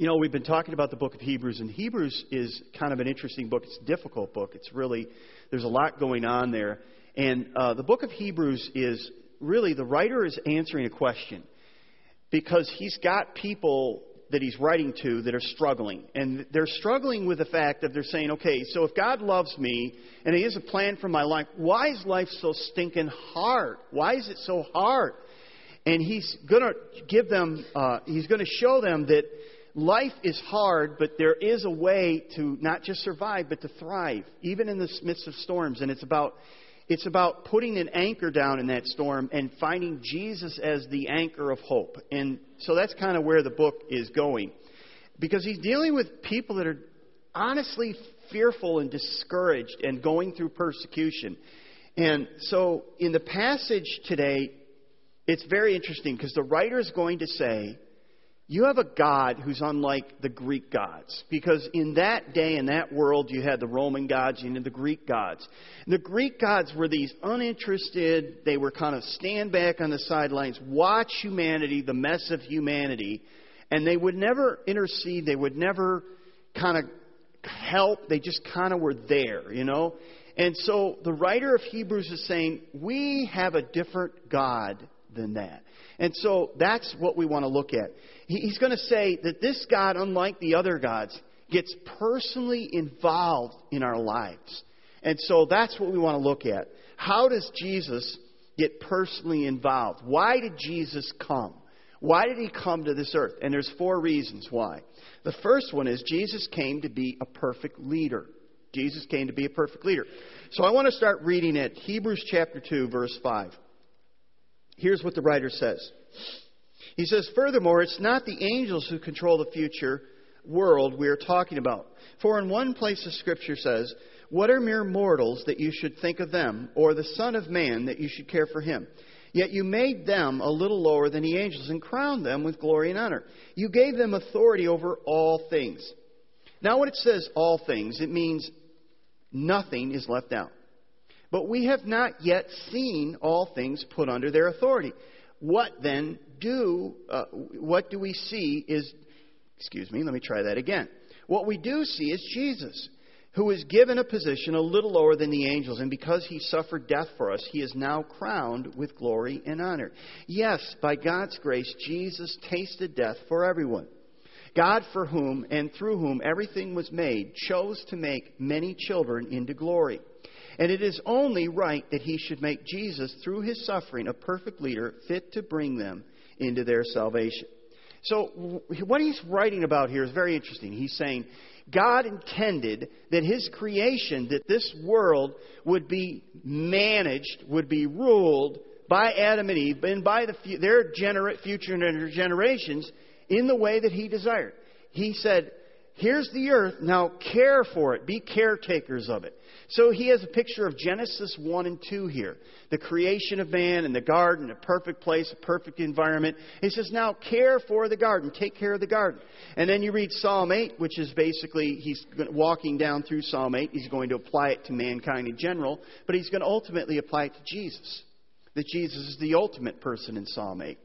you know, we've been talking about the book of Hebrews, and Hebrews is kind of an interesting book. It's a difficult book. It's really, there's a lot going on there. And uh, the book of Hebrews is really, the writer is answering a question because he's got people that he's writing to that are struggling. And they're struggling with the fact that they're saying, okay, so if God loves me and He has a plan for my life, why is life so stinking hard? Why is it so hard? And He's going to give them, uh, He's going to show them that life is hard, but there is a way to not just survive, but to thrive, even in the midst of storms. And it's about it's about putting an anchor down in that storm and finding Jesus as the anchor of hope. And so that's kind of where the book is going. Because he's dealing with people that are honestly fearful and discouraged and going through persecution. And so in the passage today, it's very interesting because the writer is going to say, you have a God who's unlike the Greek gods. Because in that day, in that world, you had the Roman gods and the Greek gods. And the Greek gods were these uninterested, they were kind of stand back on the sidelines, watch humanity, the mess of humanity, and they would never intercede, they would never kind of help, they just kind of were there, you know? And so the writer of Hebrews is saying, we have a different God than that. And so that's what we want to look at. He's going to say that this God, unlike the other gods, gets personally involved in our lives. And so that's what we want to look at. How does Jesus get personally involved? Why did Jesus come? Why did he come to this earth? And there's four reasons why. The first one is Jesus came to be a perfect leader. Jesus came to be a perfect leader. So I want to start reading at Hebrews chapter 2 verse 5. Here's what the writer says. He says, Furthermore, it's not the angels who control the future world we are talking about. For in one place the scripture says, What are mere mortals that you should think of them, or the Son of Man that you should care for him? Yet you made them a little lower than the angels and crowned them with glory and honor. You gave them authority over all things. Now, when it says all things, it means nothing is left out. But we have not yet seen all things put under their authority. What then do, uh, what do we see is, excuse me, let me try that again. What we do see is Jesus, who is given a position a little lower than the angels, and because he suffered death for us, he is now crowned with glory and honor. Yes, by God's grace, Jesus tasted death for everyone. God, for whom and through whom everything was made, chose to make many children into glory. And it is only right that he should make Jesus, through his suffering, a perfect leader, fit to bring them into their salvation. So, what he's writing about here is very interesting. He's saying God intended that his creation, that this world would be managed, would be ruled by Adam and Eve and by the, their future generations in the way that he desired. He said, Here's the earth, now care for it, be caretakers of it. So he has a picture of Genesis 1 and 2 here. The creation of man and the garden, a perfect place, a perfect environment. He says, now care for the garden. Take care of the garden. And then you read Psalm 8, which is basically, he's walking down through Psalm 8. He's going to apply it to mankind in general, but he's going to ultimately apply it to Jesus. That Jesus is the ultimate person in Psalm 8.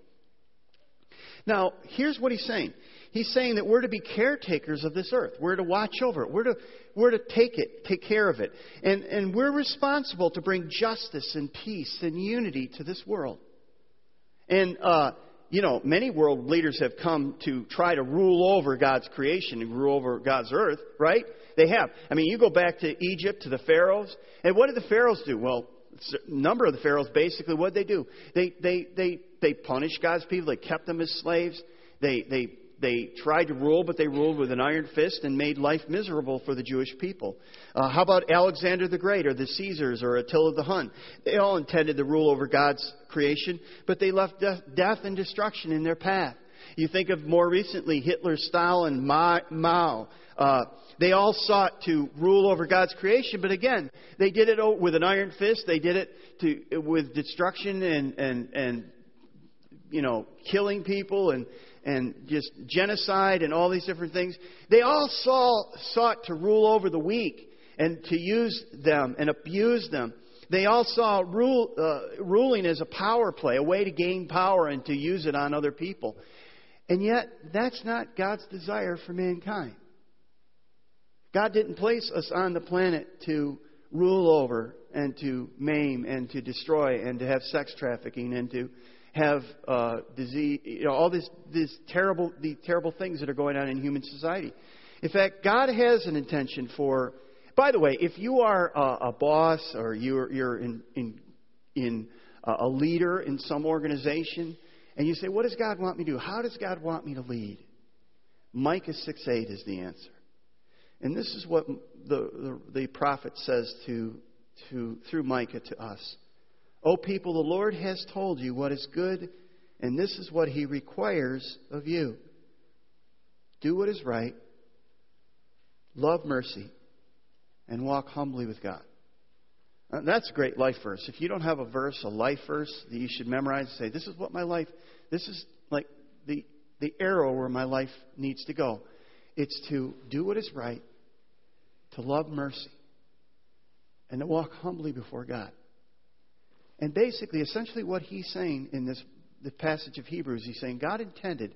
Now, here's what he's saying. He's saying that we're to be caretakers of this earth. We're to watch over it. We're to, we're to take it, take care of it. And, and we're responsible to bring justice and peace and unity to this world. And, uh, you know, many world leaders have come to try to rule over God's creation and rule over God's earth, right? They have. I mean, you go back to Egypt, to the pharaohs, and what did the pharaohs do? Well, a number of the pharaohs basically what did they do? They they they they punished God's people. They kept them as slaves. They they they tried to rule, but they ruled with an iron fist and made life miserable for the Jewish people. Uh, how about Alexander the Great, or the Caesars, or Attila the Hun? They all intended to rule over God's creation, but they left death, death and destruction in their path. You think of more recently Hitler, Stalin, Mao. Uh, they all sought to rule over God's creation, but again, they did it with an iron fist. They did it to, with destruction and, and, and you know, killing people and, and just genocide and all these different things. They all saw, sought to rule over the weak and to use them and abuse them. They all saw rule, uh, ruling as a power play, a way to gain power and to use it on other people. And yet, that's not God's desire for mankind. God didn't place us on the planet to rule over and to maim and to destroy and to have sex trafficking and to have uh, disease, you know, all this, this terrible, the terrible things that are going on in human society. In fact, God has an intention for. By the way, if you are a, a boss or you're, you're in, in, in a leader in some organization, and you say, "What does God want me to do? How does God want me to lead?" Micah six eight is the answer. And this is what the, the, the prophet says to, to, through Micah to us. O people, the Lord has told you what is good, and this is what he requires of you. Do what is right, love mercy, and walk humbly with God. Uh, that's a great life verse. If you don't have a verse, a life verse that you should memorize, and say, This is what my life, this is like the, the arrow where my life needs to go. It's to do what is right, to love mercy, and to walk humbly before God. And basically, essentially, what he's saying in this the passage of Hebrews, he's saying God intended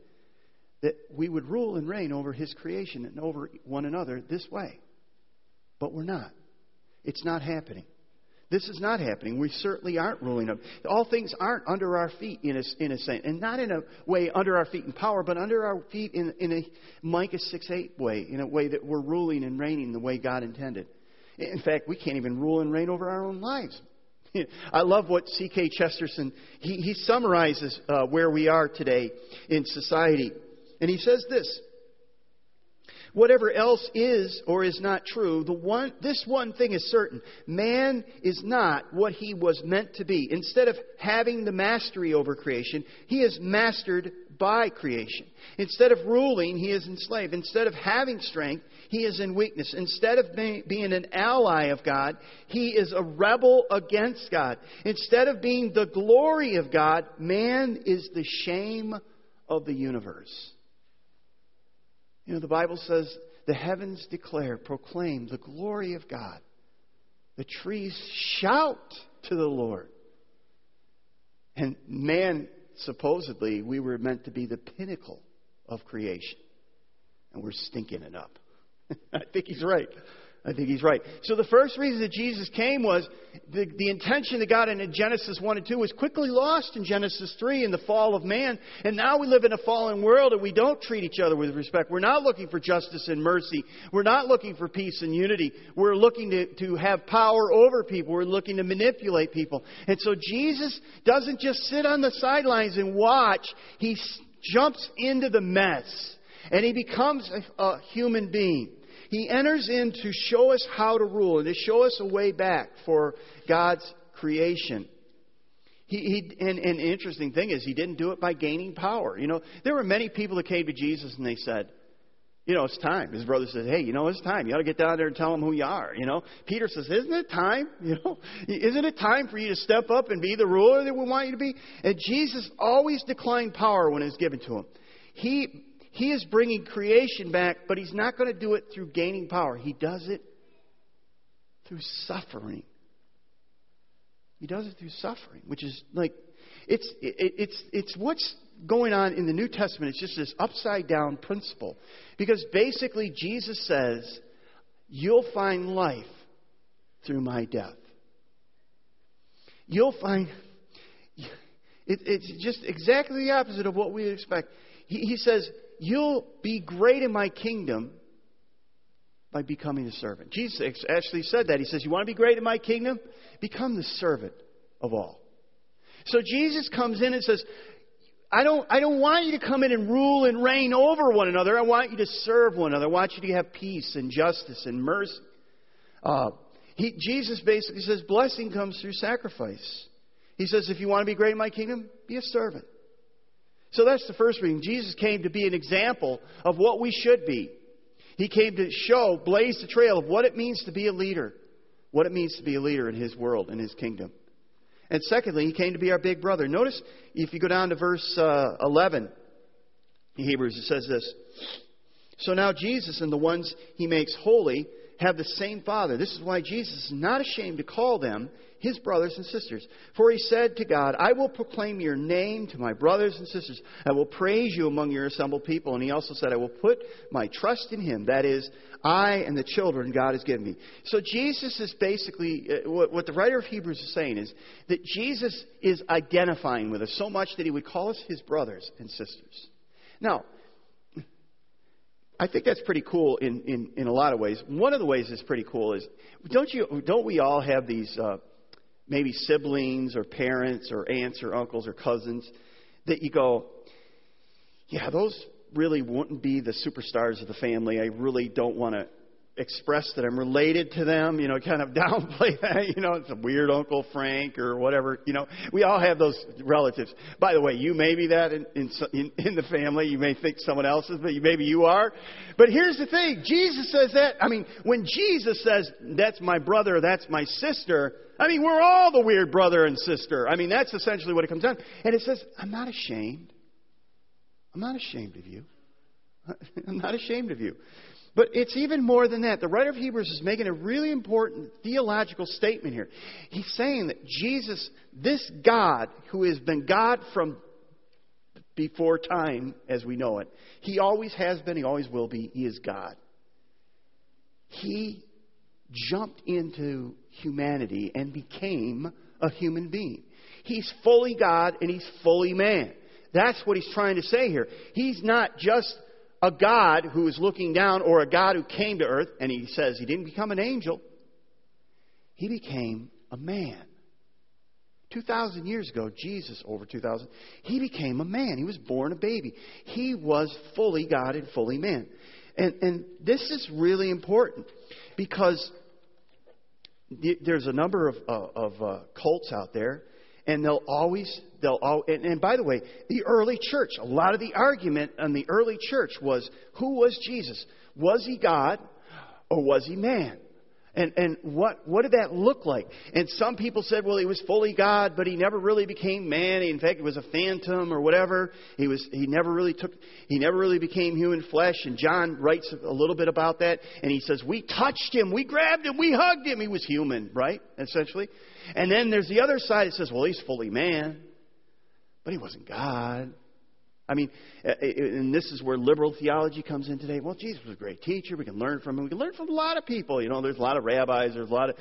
that we would rule and reign over his creation and over one another this way. But we're not. It's not happening. This is not happening. We certainly aren't ruling them. All things aren't under our feet in a, in a sense, and not in a way under our feet in power, but under our feet in, in a Micah 6 8 way, in a way that we're ruling and reigning the way God intended. In fact, we can't even rule and reign over our own lives. I love what G.K. Chesterton, he, he summarizes uh, where we are today in society. And he says this Whatever else is or is not true, the one, this one thing is certain. Man is not what he was meant to be. Instead of having the mastery over creation, he is mastered by creation. Instead of ruling, he is enslaved. Instead of having strength, he is in weakness. Instead of being an ally of God, he is a rebel against God. Instead of being the glory of God, man is the shame of the universe. You know, the Bible says the heavens declare, proclaim the glory of God. The trees shout to the Lord. And man, supposedly, we were meant to be the pinnacle of creation. And we're stinking it up. I think he's right. I think he's right. So the first reason that Jesus came was the, the intention that God in Genesis 1 and 2 was quickly lost in Genesis 3 in the fall of man. And now we live in a fallen world and we don't treat each other with respect. We're not looking for justice and mercy. We're not looking for peace and unity. We're looking to, to have power over people. We're looking to manipulate people. And so Jesus doesn't just sit on the sidelines and watch. He jumps into the mess and he becomes a, a human being. He enters in to show us how to rule and to show us a way back for God's creation. He, he, and, and interesting thing is, he didn't do it by gaining power. You know, there were many people that came to Jesus and they said, you know, it's time. His brother says, hey, you know, it's time. You ought to get down there and tell them who you are. You know, Peter says, isn't it time? You know, isn't it time for you to step up and be the ruler that we want you to be? And Jesus always declined power when it was given to him. He he is bringing creation back, but He's not going to do it through gaining power. He does it through suffering. He does it through suffering, which is like, it's, it, it's, it's what's going on in the New Testament. It's just this upside down principle. Because basically, Jesus says, You'll find life through my death. You'll find. It, it's just exactly the opposite of what we expect. He, he says, You'll be great in my kingdom by becoming a servant. Jesus actually said that. He says, You want to be great in my kingdom? Become the servant of all. So Jesus comes in and says, I don't, I don't want you to come in and rule and reign over one another. I want you to serve one another. I want you to have peace and justice and mercy. Uh, he, Jesus basically says, blessing comes through sacrifice. He says, if you want to be great in my kingdom, be a servant. So that's the first reason. Jesus came to be an example of what we should be. He came to show, blaze the trail of what it means to be a leader, what it means to be a leader in His world, in His kingdom. And secondly, He came to be our big brother. Notice if you go down to verse uh, 11 in Hebrews, it says this So now Jesus and the ones He makes holy have the same Father. This is why Jesus is not ashamed to call them his brothers and sisters. For he said to God, I will proclaim your name to my brothers and sisters. I will praise you among your assembled people. And he also said, I will put my trust in him. That is, I and the children God has given me. So Jesus is basically, uh, what, the writer of Hebrews is saying is that Jesus is identifying with us so much that he would call us his brothers and sisters. Now, I think that's pretty cool in, in, in a lot of ways. One of the ways that's pretty cool is don't you don't we all have these uh, maybe siblings or parents or aunts or uncles or cousins that you go, yeah, those really wouldn't be the superstars of the family. I really don't want to express that I'm related to them, you know, kind of downplay that, you know, it's a weird Uncle Frank or whatever, you know. We all have those relatives. By the way, you may be that in, in, in the family. You may think someone else is, but you, maybe you are. But here's the thing. Jesus says that, I mean, when Jesus says, that's my brother, that's my sister, I mean, we're all the weird brother and sister. I mean, that's essentially what it comes down. And it says, I'm not ashamed. I'm not ashamed of you. I'm not ashamed of you. But it's even more than that. The writer of Hebrews is making a really important theological statement here. He's saying that Jesus, this God, who has been God from before time as we know it, he always has been, he always will be, he is God. He jumped into humanity and became a human being. He's fully God and he's fully man. That's what he's trying to say here. He's not just a God who is looking down or a God who came to earth, and he says he didn't become an angel, he became a man. 2,000 years ago, Jesus, over 2,000, he became a man. He was born a baby. He was fully God and fully man. And, and this is really important because there's a number of, uh, of uh, cults out there and they'll always they'll all and, and, by the way the early church a lot of the argument in the early church was who was jesus? Was he god or was he man and and what what did that look like? And some people said well he was fully god but he never really became man. In fact he was a phantom or whatever. He was he never really took he never really became human flesh. And john writes a little bit about that. And he says we touched him. We grabbed him. We hugged him. He was human right? Essentially. And then there's the other side. That says, well, he's fully man, but he wasn't God. I mean, uh, uh, and this is where liberal theology comes in today. Well, Jesus was a great teacher. We can learn from him. We can learn from a lot of people. You know, there's a lot of rabbis. There's a lot of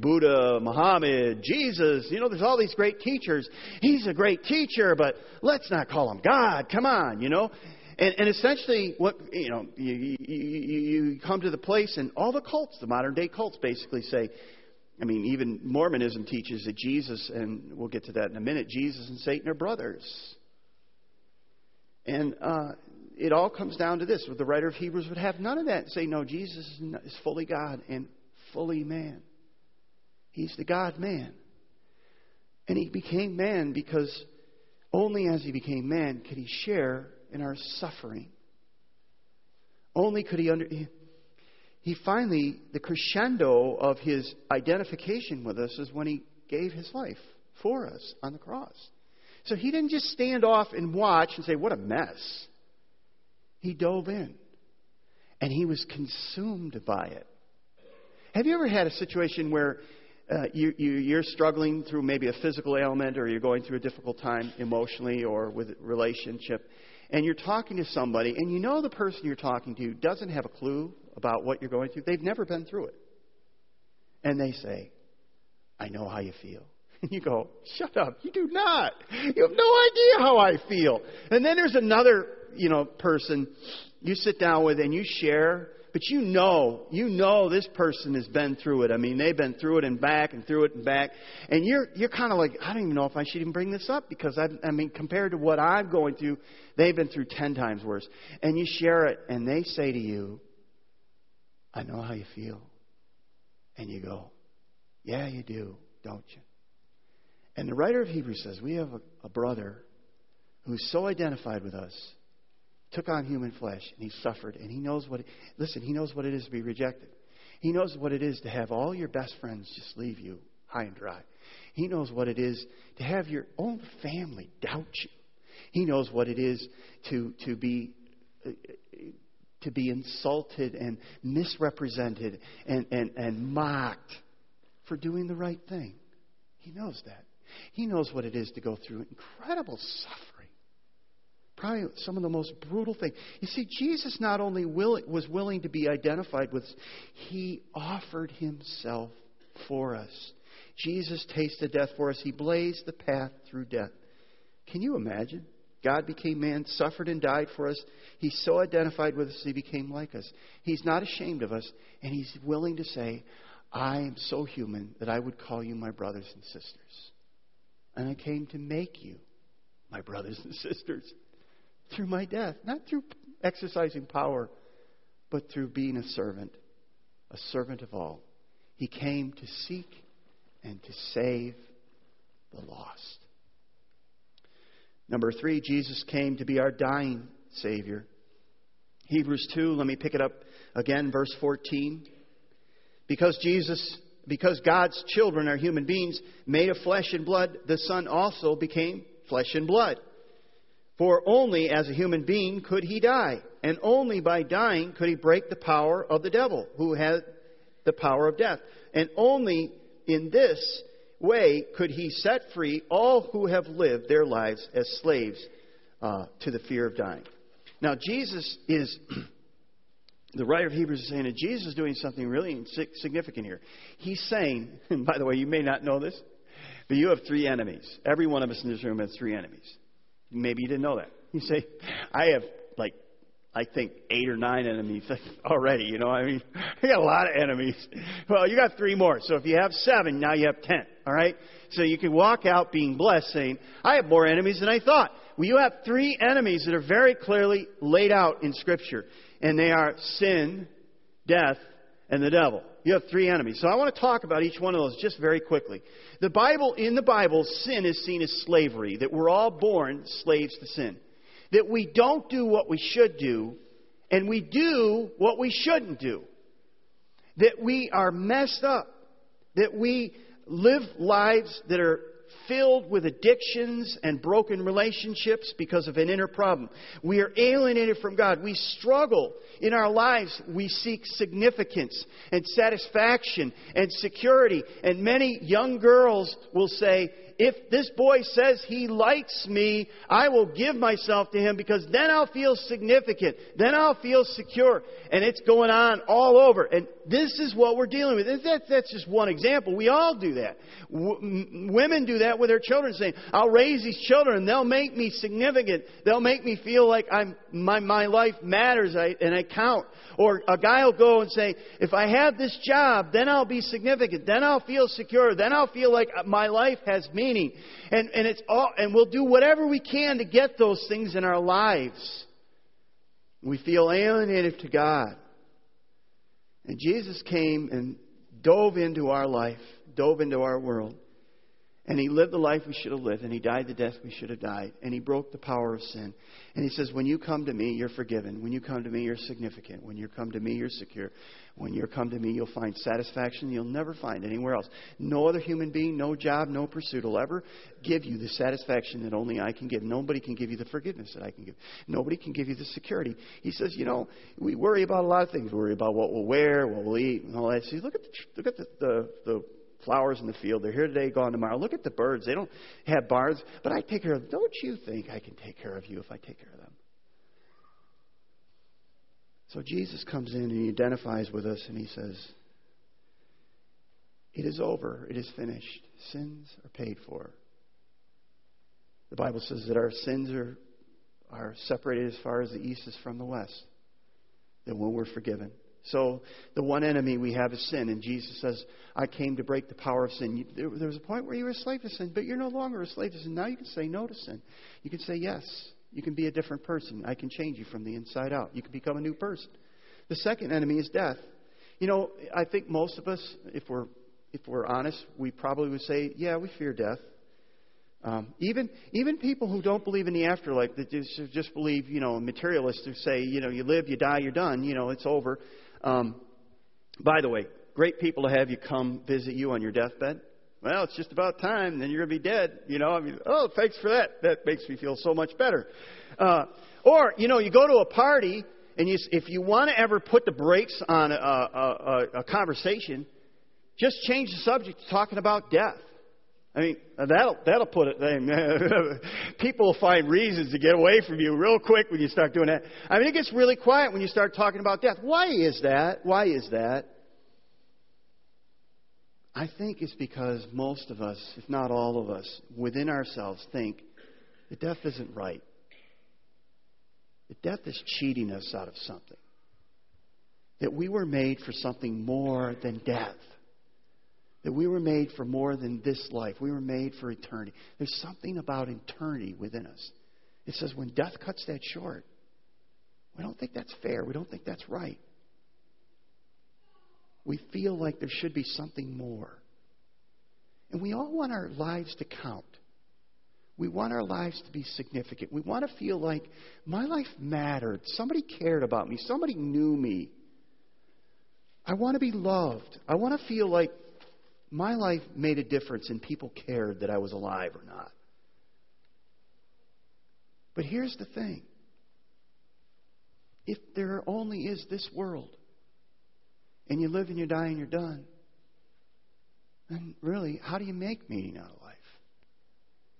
Buddha, Muhammad, Jesus. You know, there's all these great teachers. He's a great teacher, but let's not call him God. Come on, you know. And, and essentially, what you know, you, you, you come to the place, and all the cults, the modern day cults, basically say, I mean, even Mormonism teaches that Jesus, and we'll get to that in a minute, Jesus and Satan are brothers. And uh, it all comes down to this. The writer of Hebrews would have none of that say, no, Jesus is fully God and fully man. He's the God man. And he became man because only as he became man could he share in our suffering. Only could he under, he finally, the crescendo of his identification with us is when he gave his life for us on the cross. So he didn't just stand off and watch and say, What a mess. He dove in and he was consumed by it. Have you ever had a situation where uh, you, you, you're struggling through maybe a physical ailment or you're going through a difficult time emotionally or with a relationship, and you're talking to somebody and you know the person you're talking to doesn't have a clue about what you're going through. They've never been through it. And they say, I know how you feel. And you go, shut up. You do not. You have no idea how I feel. And then there's another, you know, person you sit down with and you share, but you know, you know this person has been through it. I mean, they've been through it and back and through it and back. And you're, you're kind of like, I don't even know if I should even bring this up because I, I mean, compared to what I'm going through, they've been through ten times worse. And you share it and they say to you, I know how you feel. And you go, Yeah, you do, don't you? And the writer of Hebrews says, We have a, a brother who's so identified with us, took on human flesh, and he suffered, and he knows what it, listen, he knows what it is to be rejected. He knows what it is to have all your best friends just leave you high and dry. He knows what it is to have your own family doubt you. He knows what it is to, to be uh, to be insulted and misrepresented and, and, and mocked for doing the right thing. He knows that. He knows what it is to go through incredible suffering. Probably some of the most brutal things. You see, Jesus not only will, was willing to be identified with, he offered himself for us. Jesus tasted death for us. He blazed the path through death. Can you imagine? God became man, suffered and died for us. He's so identified with us, he became like us. He's not ashamed of us, and he's willing to say, I am so human that I would call you my brothers and sisters. And I came to make you my brothers and sisters through my death, not through exercising power, but through being a servant, a servant of all. He came to seek and to save the lost. Number three, Jesus came to be our dying Savior. Hebrews 2, let me pick it up again, verse 14. Because Jesus, because God's children are human beings made of flesh and blood, the Son also became flesh and blood. For only as a human being could he die, and only by dying could he break the power of the devil, who had the power of death. And only in this way could he set free all who have lived their lives as slaves uh, to the fear of dying. Now, Jesus is, the writer of Hebrews is saying that Jesus is doing something really significant here. He's saying, and by the way, you may not know this, but you have three enemies. Every one of us in this room has three enemies. Maybe you didn't know that. You say, I have like I think eight or nine enemies already. You know, I mean, I got a lot of enemies. Well, you got three more. So if you have seven, now you have ten. All right. So you can walk out being blessed, saying, "I have more enemies than I thought." Well, you have three enemies that are very clearly laid out in Scripture, and they are sin, death, and the devil. You have three enemies. So I want to talk about each one of those just very quickly. The Bible, in the Bible, sin is seen as slavery. That we're all born slaves to sin that we don't do what we should do and we do what we shouldn't do. That we are messed up. That we live lives that are filled with addictions and broken relationships because of an inner problem. We are alienated from God. We struggle in our lives. We seek significance and satisfaction and security. And many young girls will say, if this boy says he likes me, I will give myself to him because then I'll feel significant. Then I'll feel secure. And it's going on all over. And this is what we're dealing with. That's, just one example. We all do that. Women do that with their children, saying, I'll raise these children and they'll make me significant. They'll make me feel like I'm, my, my life matters and I count. Or a guy will go and say, if I have this job, then I'll be significant. Then I'll feel secure. Then I'll feel like my life has meaning. And, and it's all, and we'll do whatever we can to get those things in our lives. We feel alienated to God. And Jesus came and dove into our life, dove into our world. And he lived the life we should have lived, and he died the death we should have died, and he broke the power of sin. And he says, When you come to me, you're forgiven. When you come to me, you're significant. When you come to me, you're secure. When you come to me, you'll find satisfaction you'll never find anywhere else. No other human being, no job, no pursuit will ever give you the satisfaction that only I can give. Nobody can give you the forgiveness that I can give. Nobody can give you the security. He says, You know, we worry about a lot of things. We worry about what we'll wear, what we'll eat, and all that. See, look at the, look at the, the, the flowers in the field. They're here today, gone tomorrow. Look at the birds. They don't have barns, but I take care of them. Don't you think I can take care of you if I take care of them? So Jesus comes in and he identifies with us and he says, It is over. It is finished. Sins are paid for. The Bible says that our sins are, are separated as far as the east is from the west. That when we're forgiven. So the one enemy we have is sin, and Jesus says, "I came to break the power of sin." There, was a point where you were a slave to sin, but you're no longer a slave to sin. Now you can say no to sin. You can say yes. You can be a different person. I can change you from the inside out. You can become a new person. The second enemy is death. You know, I think most of us, if we're if we're honest, we probably would say, "Yeah, we fear death." Um, even even people who don't believe in the afterlife, that just, just believe, you know, materialists who say, you know, you live, you die, you're done, you know, it's over. Um, by the way, great people to have you come visit you on your deathbed. Well, it's just about time, then you're to be dead. You know, I mean, oh, thanks for that. That makes me feel so much better. Uh, or, you know, you go to a party and you, if you want to ever put the brakes on a, a, a, a conversation, just change the subject to talking about death. I mean, that'll, that'll put it, people will find reasons to get away from you real quick when you start doing that. I mean, it gets really quiet when you start talking about death. Why is that? Why is that? I think it's because most of us, if not all of us, within ourselves think that death isn't right. That death is cheating us out of something. That we were made for something more than death. That we were made for more than this life. We were made for eternity. There's something about eternity within us. It says when death cuts that short, we don't think that's fair. We don't think that's right. We feel like there should be something more. And we all want our lives to count. We want our lives to be significant. We want to feel like my life mattered. Somebody cared about me. Somebody knew me. I want to be loved. I want to feel like my life made a difference and people cared that I was alive or not. But here's the thing if there only is this world, and you live and you die and you're done, then really, how do you make meaning out of life?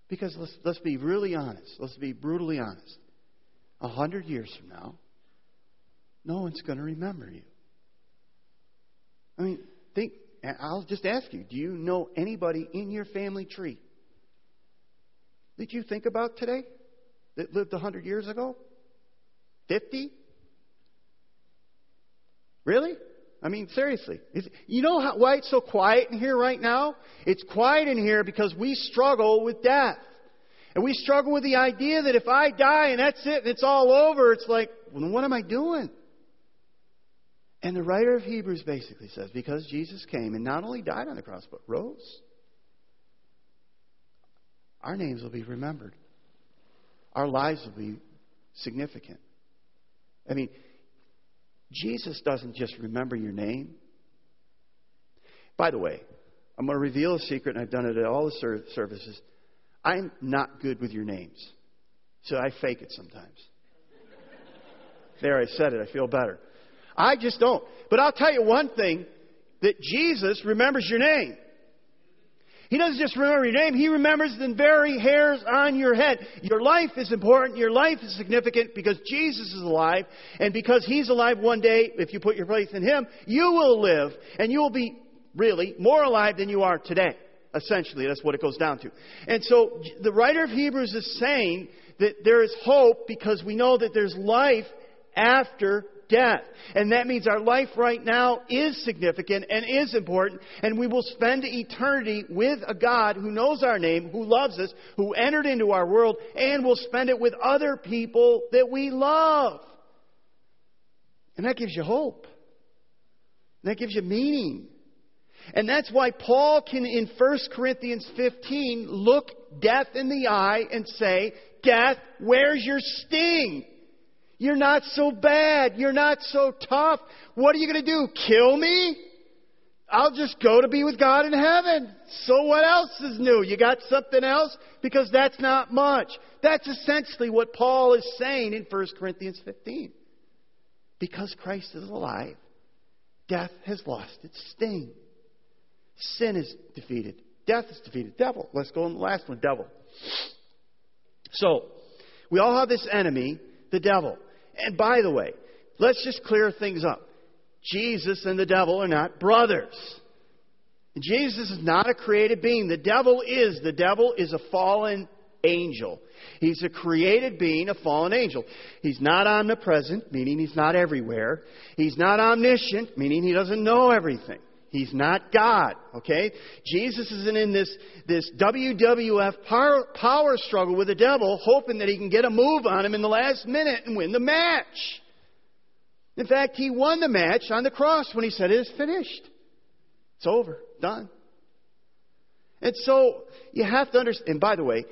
Because let's, let's be really honest. Let's be brutally honest. A hundred years from now, no one's going to remember you. I mean, think I'll just ask you do you know anybody in your family tree that you think about today that lived 100 years ago? 50? Really? I mean, seriously. You know how, why it's so quiet in here right now? It's quiet in here because we struggle with death. And we struggle with the idea that if I die and that's it and it's all over, it's like, well, what am I doing? And the writer of Hebrews basically says because Jesus came and not only died on the cross, but rose, our names will be remembered. Our lives will be significant. I mean, Jesus doesn't just remember your name. By the way, I'm going to reveal a secret, and I've done it at all the services. I'm not good with your names, so I fake it sometimes. there, I said it. I feel better. I just don't. But I'll tell you one thing that Jesus remembers your name. He doesn't just remember your name, He remembers the very hairs on your head. Your life is important. Your life is significant because Jesus is alive. And because He's alive one day, if you put your faith in Him, you will live. And you will be really more alive than you are today. Essentially, that's what it goes down to. And so the writer of Hebrews is saying that there is hope because we know that there's life after death. And that means our life right now is significant and is important, and we will spend eternity with a God who knows our name, who loves us, who entered into our world, and will spend it with other people that we love. And that gives you hope. That gives you meaning. And that's why Paul can, in 1 Corinthians 15, look death in the eye and say, Death, where's your sting? You're not so bad. You're not so tough. What are you going to do? Kill me? I'll just go to be with God in heaven. So what else is new? You got something else? Because that's not much. That's essentially what Paul is saying in 1 Corinthians 15. Because Christ is alive, death has lost its sting. Sin is defeated. Death is defeated. Devil. Let's go on the last one. Devil. So, we all have this enemy, the devil. And by the way, let's just clear things up. Jesus and the devil are not brothers. Jesus is not a created being. The devil is. The devil is a fallen angel. He's a created being, a fallen angel. He's not omnipresent, meaning he's not everywhere. He's not omniscient, meaning he doesn't know everything. He's not God, okay? Jesus isn't in this, this WWF power, power struggle with the devil, hoping that he can get a move on him in the last minute and win the match. In fact, he won the match on the cross when he said, It is finished. It's over. Done. And so you have to understand, and by the way,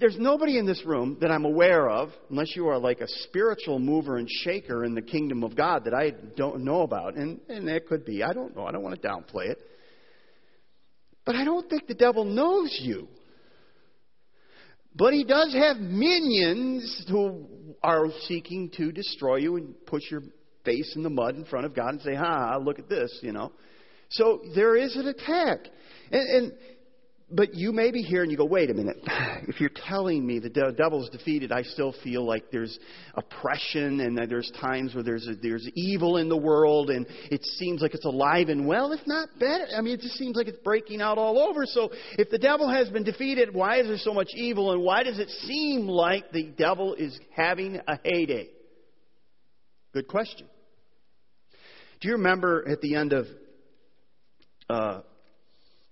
there's nobody in this room that I'm aware of, unless you are like a spiritual mover and shaker in the kingdom of God that I don't know about. And, and that could be. I don't know. I don't want to downplay it. But I don't think the devil knows you. But he does have minions who are seeking to destroy you and put your face in the mud in front of God and say, ha, look at this, you know. So there is an attack. And, and but you may be here and you go, wait a minute. If you're telling me the devil's defeated, I still feel like there's oppression and there's times where there's a, there's evil in the world and it seems like it's alive and well. If not better, I mean, it just seems like it's breaking out all over. So if the devil has been defeated, why is there so much evil and why does it seem like the devil is having a heyday? Good question. Do you remember at the end of uh,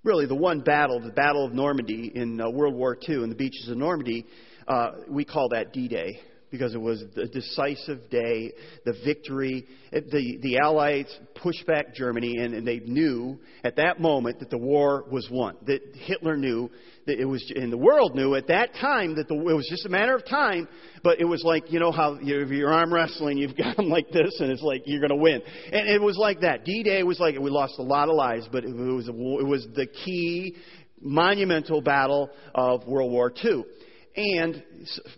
really the one battle, the Battle of Normandy in uh, World War II in the beaches of Normandy, uh, we call that D-Day because it was the decisive day, the victory. The, the Allies pushed back Germany, and, and they knew at that moment that the war was won. That Hitler knew that it was, and the world knew at that time that the, it was just a matter of time. But it was like you know how you, you're arm wrestling, you've got them like this, and it's like you're going to win. And it was like that. D-Day was like we lost a lot of lives, but it was it was the key monumental battle of World War II. And,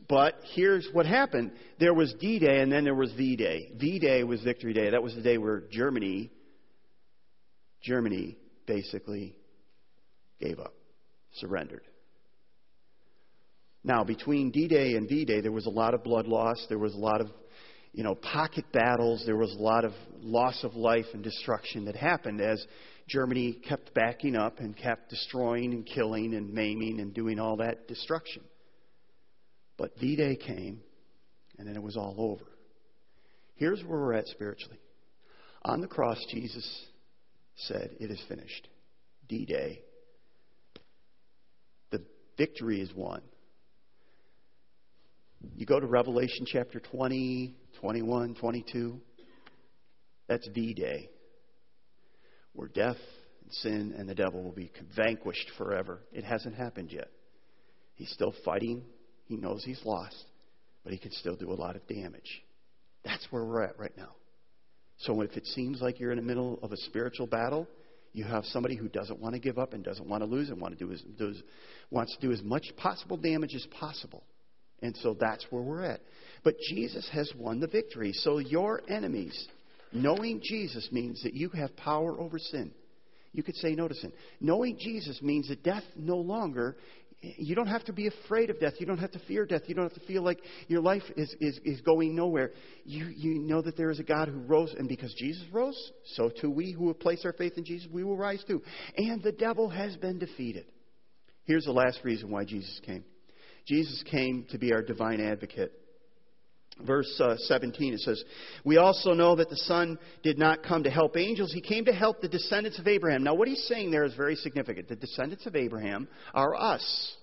but here's what happened. There was D-Day and then there was V-Day. V-Day was Victory Day. That was the day where Germany, Germany basically gave up, surrendered. Now, between D-Day and V-Day, there was a lot of blood loss. There was a lot of, you know, pocket battles. There was a lot of loss of life and destruction that happened as Germany kept backing up and kept destroying and killing and maiming and doing all that destruction. But V Day came, and then it was all over. Here's where we're at spiritually. On the cross, Jesus said, It is finished. D Day. The victory is won. You go to Revelation chapter 20, 21, 22. That's V Day, where death and sin and the devil will be vanquished forever. It hasn't happened yet. He's still fighting he knows he's lost, but he can still do a lot of damage. That's where we're at right now. So if it seems like you're in the middle of a spiritual battle, you have somebody who doesn't want to give up and doesn't want to lose and want to do as, wants to do as much possible damage as possible. And so that's where we're at. But Jesus has won the victory. So your enemies, knowing Jesus means that you have power over sin. You could say no to sin. Knowing Jesus means that death no longer you don't have to be afraid of death. You don't have to fear death. You don't have to feel like your life is, is, is going nowhere. You, you know that there is a God who rose, and because Jesus rose, so too we who have placed our faith in Jesus, we will rise too. And the devil has been defeated. Here's the last reason why Jesus came Jesus came to be our divine advocate. Verse uh, 17, it says, We also know that the Son did not come to help angels. He came to help the descendants of Abraham. Now, what he's saying there is very significant. The descendants of Abraham are us.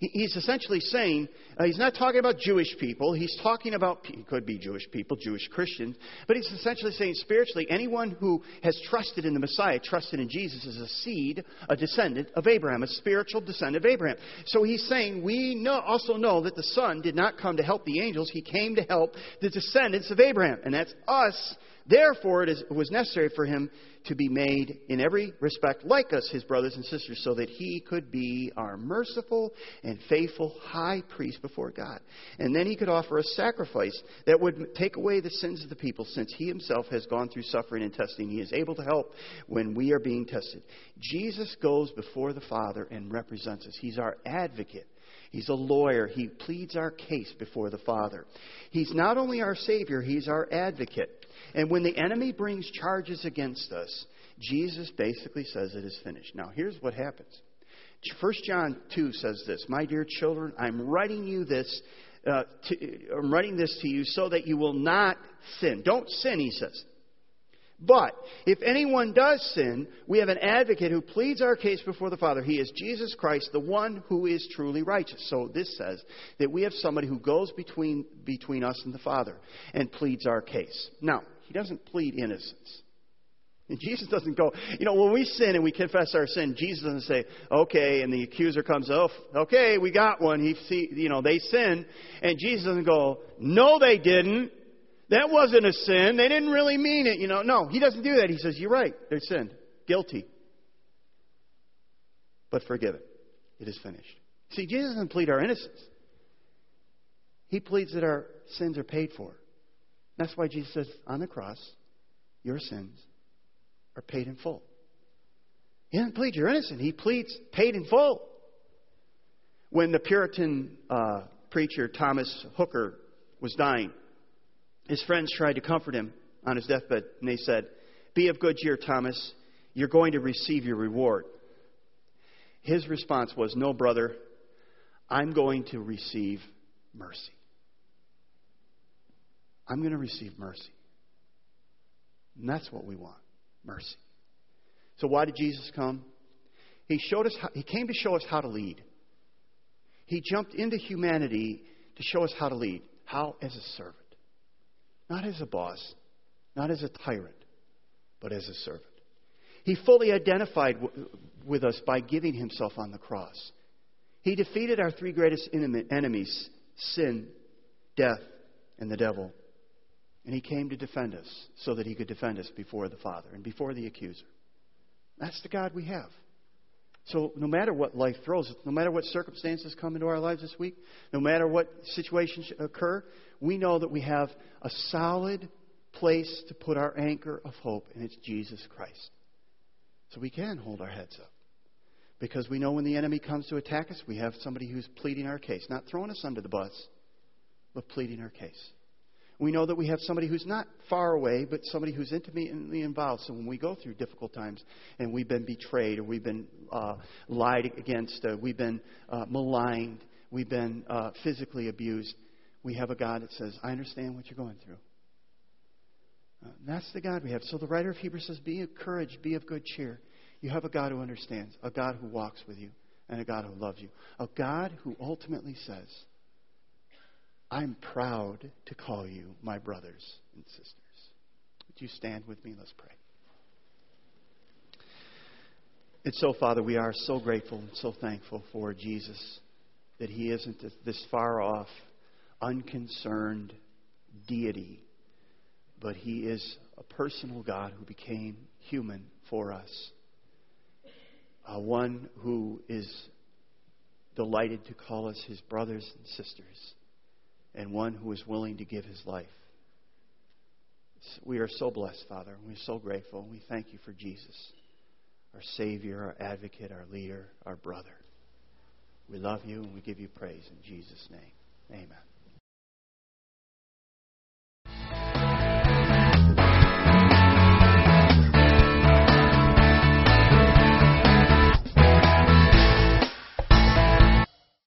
He's essentially saying, uh, he's not talking about Jewish people. He's talking about, he could be Jewish people, Jewish Christians, but he's essentially saying spiritually, anyone who has trusted in the Messiah, trusted in Jesus, is a seed, a descendant of Abraham, a spiritual descendant of Abraham. So he's saying, we know, also know that the Son did not come to help the angels, he came to help the descendants of Abraham. And that's us. Therefore, it, is, it was necessary for him to be made in every respect like us, his brothers and sisters, so that he could be our merciful and faithful high priest before God. And then he could offer a sacrifice that would take away the sins of the people, since he himself has gone through suffering and testing. He is able to help when we are being tested. Jesus goes before the Father and represents us. He's our advocate. He's a lawyer. He pleads our case before the Father. He's not only our Savior, He's our advocate. And when the enemy brings charges against us, Jesus basically says it is finished. Now, here's what happens. 1 John 2 says this My dear children, I'm writing you this. Uh, to, I'm writing this to you so that you will not sin. Don't sin, he says. But if anyone does sin, we have an advocate who pleads our case before the Father. He is Jesus Christ, the one who is truly righteous. So this says that we have somebody who goes between, between us and the Father and pleads our case. Now, he doesn't plead innocence. And Jesus doesn't go, you know, when we sin and we confess our sin, Jesus doesn't say, okay, and the accuser comes, oh, okay, we got one. He you know, they sin. And Jesus doesn't go, no, they didn't. That wasn't a sin. They didn't really mean it, you know. No, he doesn't do that. He says, you're right. They sinned. Guilty. But forgiven. It is finished. See, Jesus doesn't plead our innocence. He pleads that our sins are paid for. That's why Jesus says on the cross, your sins are paid in full. He doesn't plead you're innocent. He pleads paid in full. When the Puritan uh, preacher Thomas Hooker was dying, his friends tried to comfort him on his deathbed, and they said, Be of good cheer, Thomas. You're going to receive your reward. His response was, No, brother, I'm going to receive mercy. I'm going to receive mercy. And that's what we want mercy. So, why did Jesus come? He, showed us how, he came to show us how to lead. He jumped into humanity to show us how to lead. How? As a servant. Not as a boss, not as a tyrant, but as a servant. He fully identified with us by giving himself on the cross. He defeated our three greatest enemies sin, death, and the devil. And he came to defend us so that he could defend us before the Father and before the accuser. That's the God we have. So, no matter what life throws, no matter what circumstances come into our lives this week, no matter what situations occur, we know that we have a solid place to put our anchor of hope, and it's Jesus Christ. So we can hold our heads up. Because we know when the enemy comes to attack us, we have somebody who's pleading our case, not throwing us under the bus, but pleading our case. We know that we have somebody who's not far away, but somebody who's intimately involved. So when we go through difficult times and we've been betrayed or we've been uh, lied against, uh, we've been uh, maligned, we've been uh, physically abused, we have a God that says, I understand what you're going through. Uh, that's the God we have. So the writer of Hebrews says, Be encouraged, be of good cheer. You have a God who understands, a God who walks with you, and a God who loves you. A God who ultimately says, I'm proud to call you my brothers and sisters. Would you stand with me? Let's pray. And so, Father, we are so grateful and so thankful for Jesus that he isn't this far off, unconcerned deity, but he is a personal God who became human for us. Uh, one who is delighted to call us his brothers and sisters and one who is willing to give his life. We are so blessed, Father. We're so grateful. We thank you for Jesus, our Savior, our advocate, our leader, our brother. We love you and we give you praise in Jesus' name. Amen.